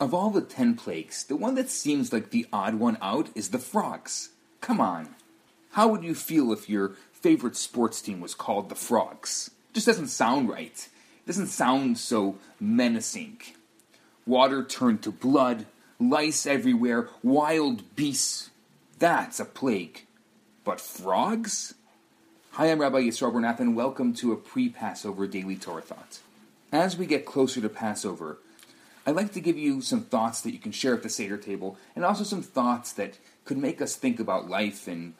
Of all the ten plagues, the one that seems like the odd one out is the frogs. Come on. How would you feel if your favorite sports team was called the Frogs? It just doesn't sound right. It doesn't sound so menacing. Water turned to blood, lice everywhere, wild beasts. That's a plague. But frogs? Hi, I'm Rabbi Yisrael Bernath, and welcome to a pre Passover daily Torah thought. As we get closer to Passover, I'd like to give you some thoughts that you can share at the Seder table, and also some thoughts that could make us think about life and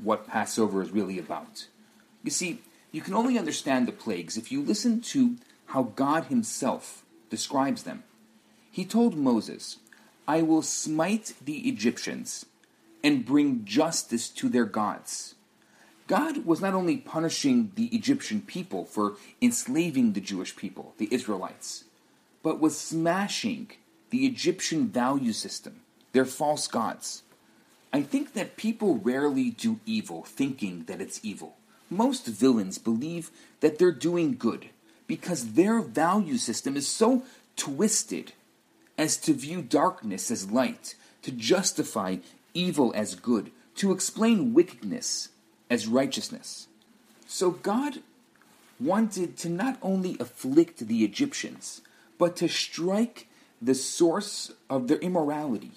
what Passover is really about. You see, you can only understand the plagues if you listen to how God Himself describes them. He told Moses, I will smite the Egyptians and bring justice to their gods. God was not only punishing the Egyptian people for enslaving the Jewish people, the Israelites, but was smashing the Egyptian value system, their false gods. I think that people rarely do evil thinking that it's evil. Most villains believe that they're doing good because their value system is so twisted as to view darkness as light, to justify evil as good, to explain wickedness as righteousness. So God wanted to not only afflict the Egyptians, but to strike the source of their immorality.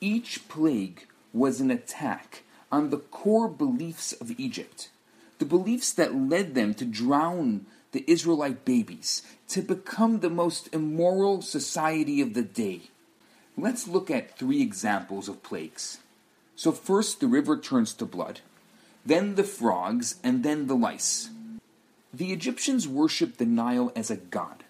Each plague was an attack on the core beliefs of Egypt, the beliefs that led them to drown the Israelite babies, to become the most immoral society of the day. Let's look at three examples of plagues. So, first, the river turns to blood, then the frogs, and then the lice. The Egyptians worshipped the Nile as a god.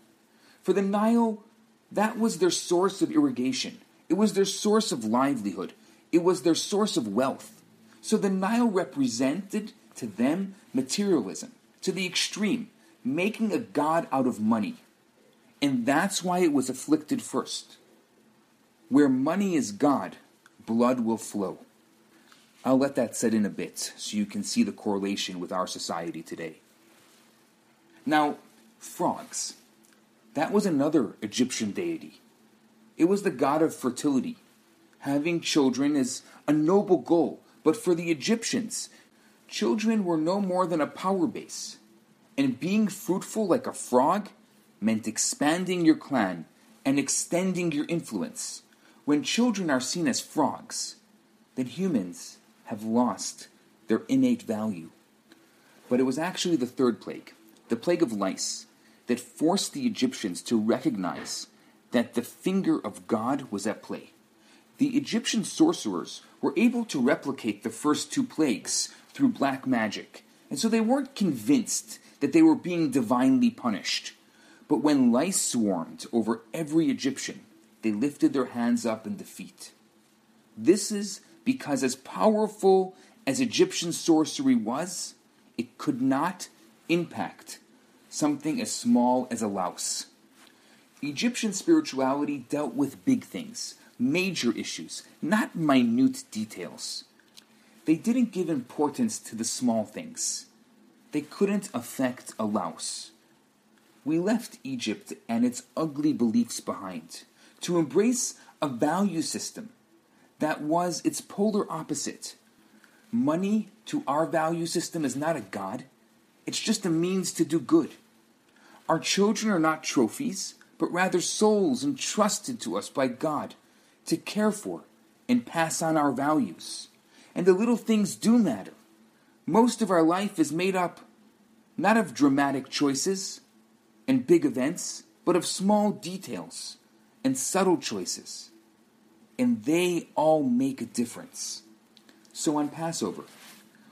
For the Nile, that was their source of irrigation. It was their source of livelihood. It was their source of wealth. So the Nile represented to them materialism, to the extreme, making a god out of money. And that's why it was afflicted first. Where money is God, blood will flow. I'll let that set in a bit so you can see the correlation with our society today. Now, frogs. That was another Egyptian deity. It was the god of fertility. Having children is a noble goal, but for the Egyptians, children were no more than a power base. And being fruitful like a frog meant expanding your clan and extending your influence. When children are seen as frogs, then humans have lost their innate value. But it was actually the third plague, the plague of lice, that forced the Egyptians to recognize that the finger of God was at play. The Egyptian sorcerers were able to replicate the first two plagues through black magic, and so they weren't convinced that they were being divinely punished. But when lice swarmed over every Egyptian, they lifted their hands up in defeat. This is because, as powerful as Egyptian sorcery was, it could not impact something as small as a louse. Egyptian spirituality dealt with big things, major issues, not minute details. They didn't give importance to the small things. They couldn't affect a louse. We left Egypt and its ugly beliefs behind to embrace a value system that was its polar opposite. Money to our value system is not a god, it's just a means to do good. Our children are not trophies, but rather souls entrusted to us by God to care for and pass on our values. And the little things do matter. Most of our life is made up not of dramatic choices and big events, but of small details and subtle choices. And they all make a difference. So on Passover,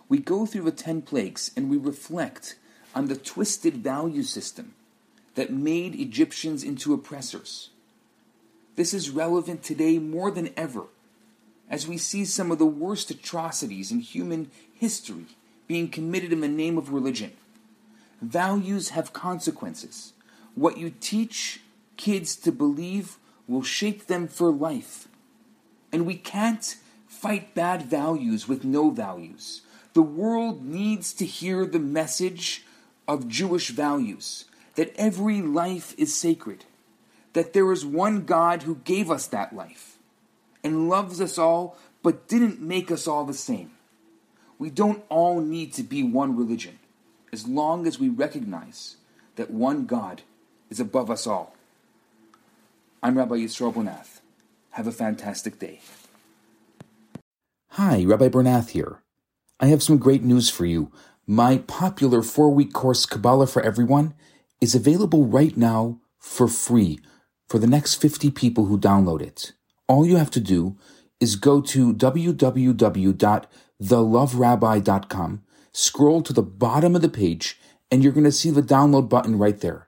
we go through the ten plagues and we reflect on the twisted value system that made Egyptians into oppressors. This is relevant today more than ever, as we see some of the worst atrocities in human history being committed in the name of religion. Values have consequences. What you teach kids to believe will shape them for life. And we can't fight bad values with no values. The world needs to hear the message of Jewish values that every life is sacred, that there is one God who gave us that life and loves us all, but didn't make us all the same. We don't all need to be one religion as long as we recognize that one God is above us all. I'm Rabbi Yisroel Bernath. Have a fantastic day. Hi, Rabbi Bernath here. I have some great news for you. My popular four week course, Kabbalah for Everyone, is available right now for free for the next 50 people who download it. All you have to do is go to www.theloverabbi.com, scroll to the bottom of the page, and you're going to see the download button right there.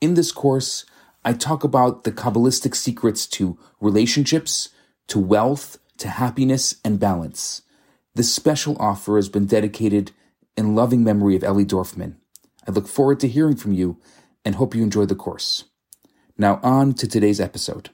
In this course, I talk about the Kabbalistic secrets to relationships, to wealth, to happiness and balance. This special offer has been dedicated in loving memory of Ellie Dorfman. I look forward to hearing from you and hope you enjoy the course. Now, on to today's episode.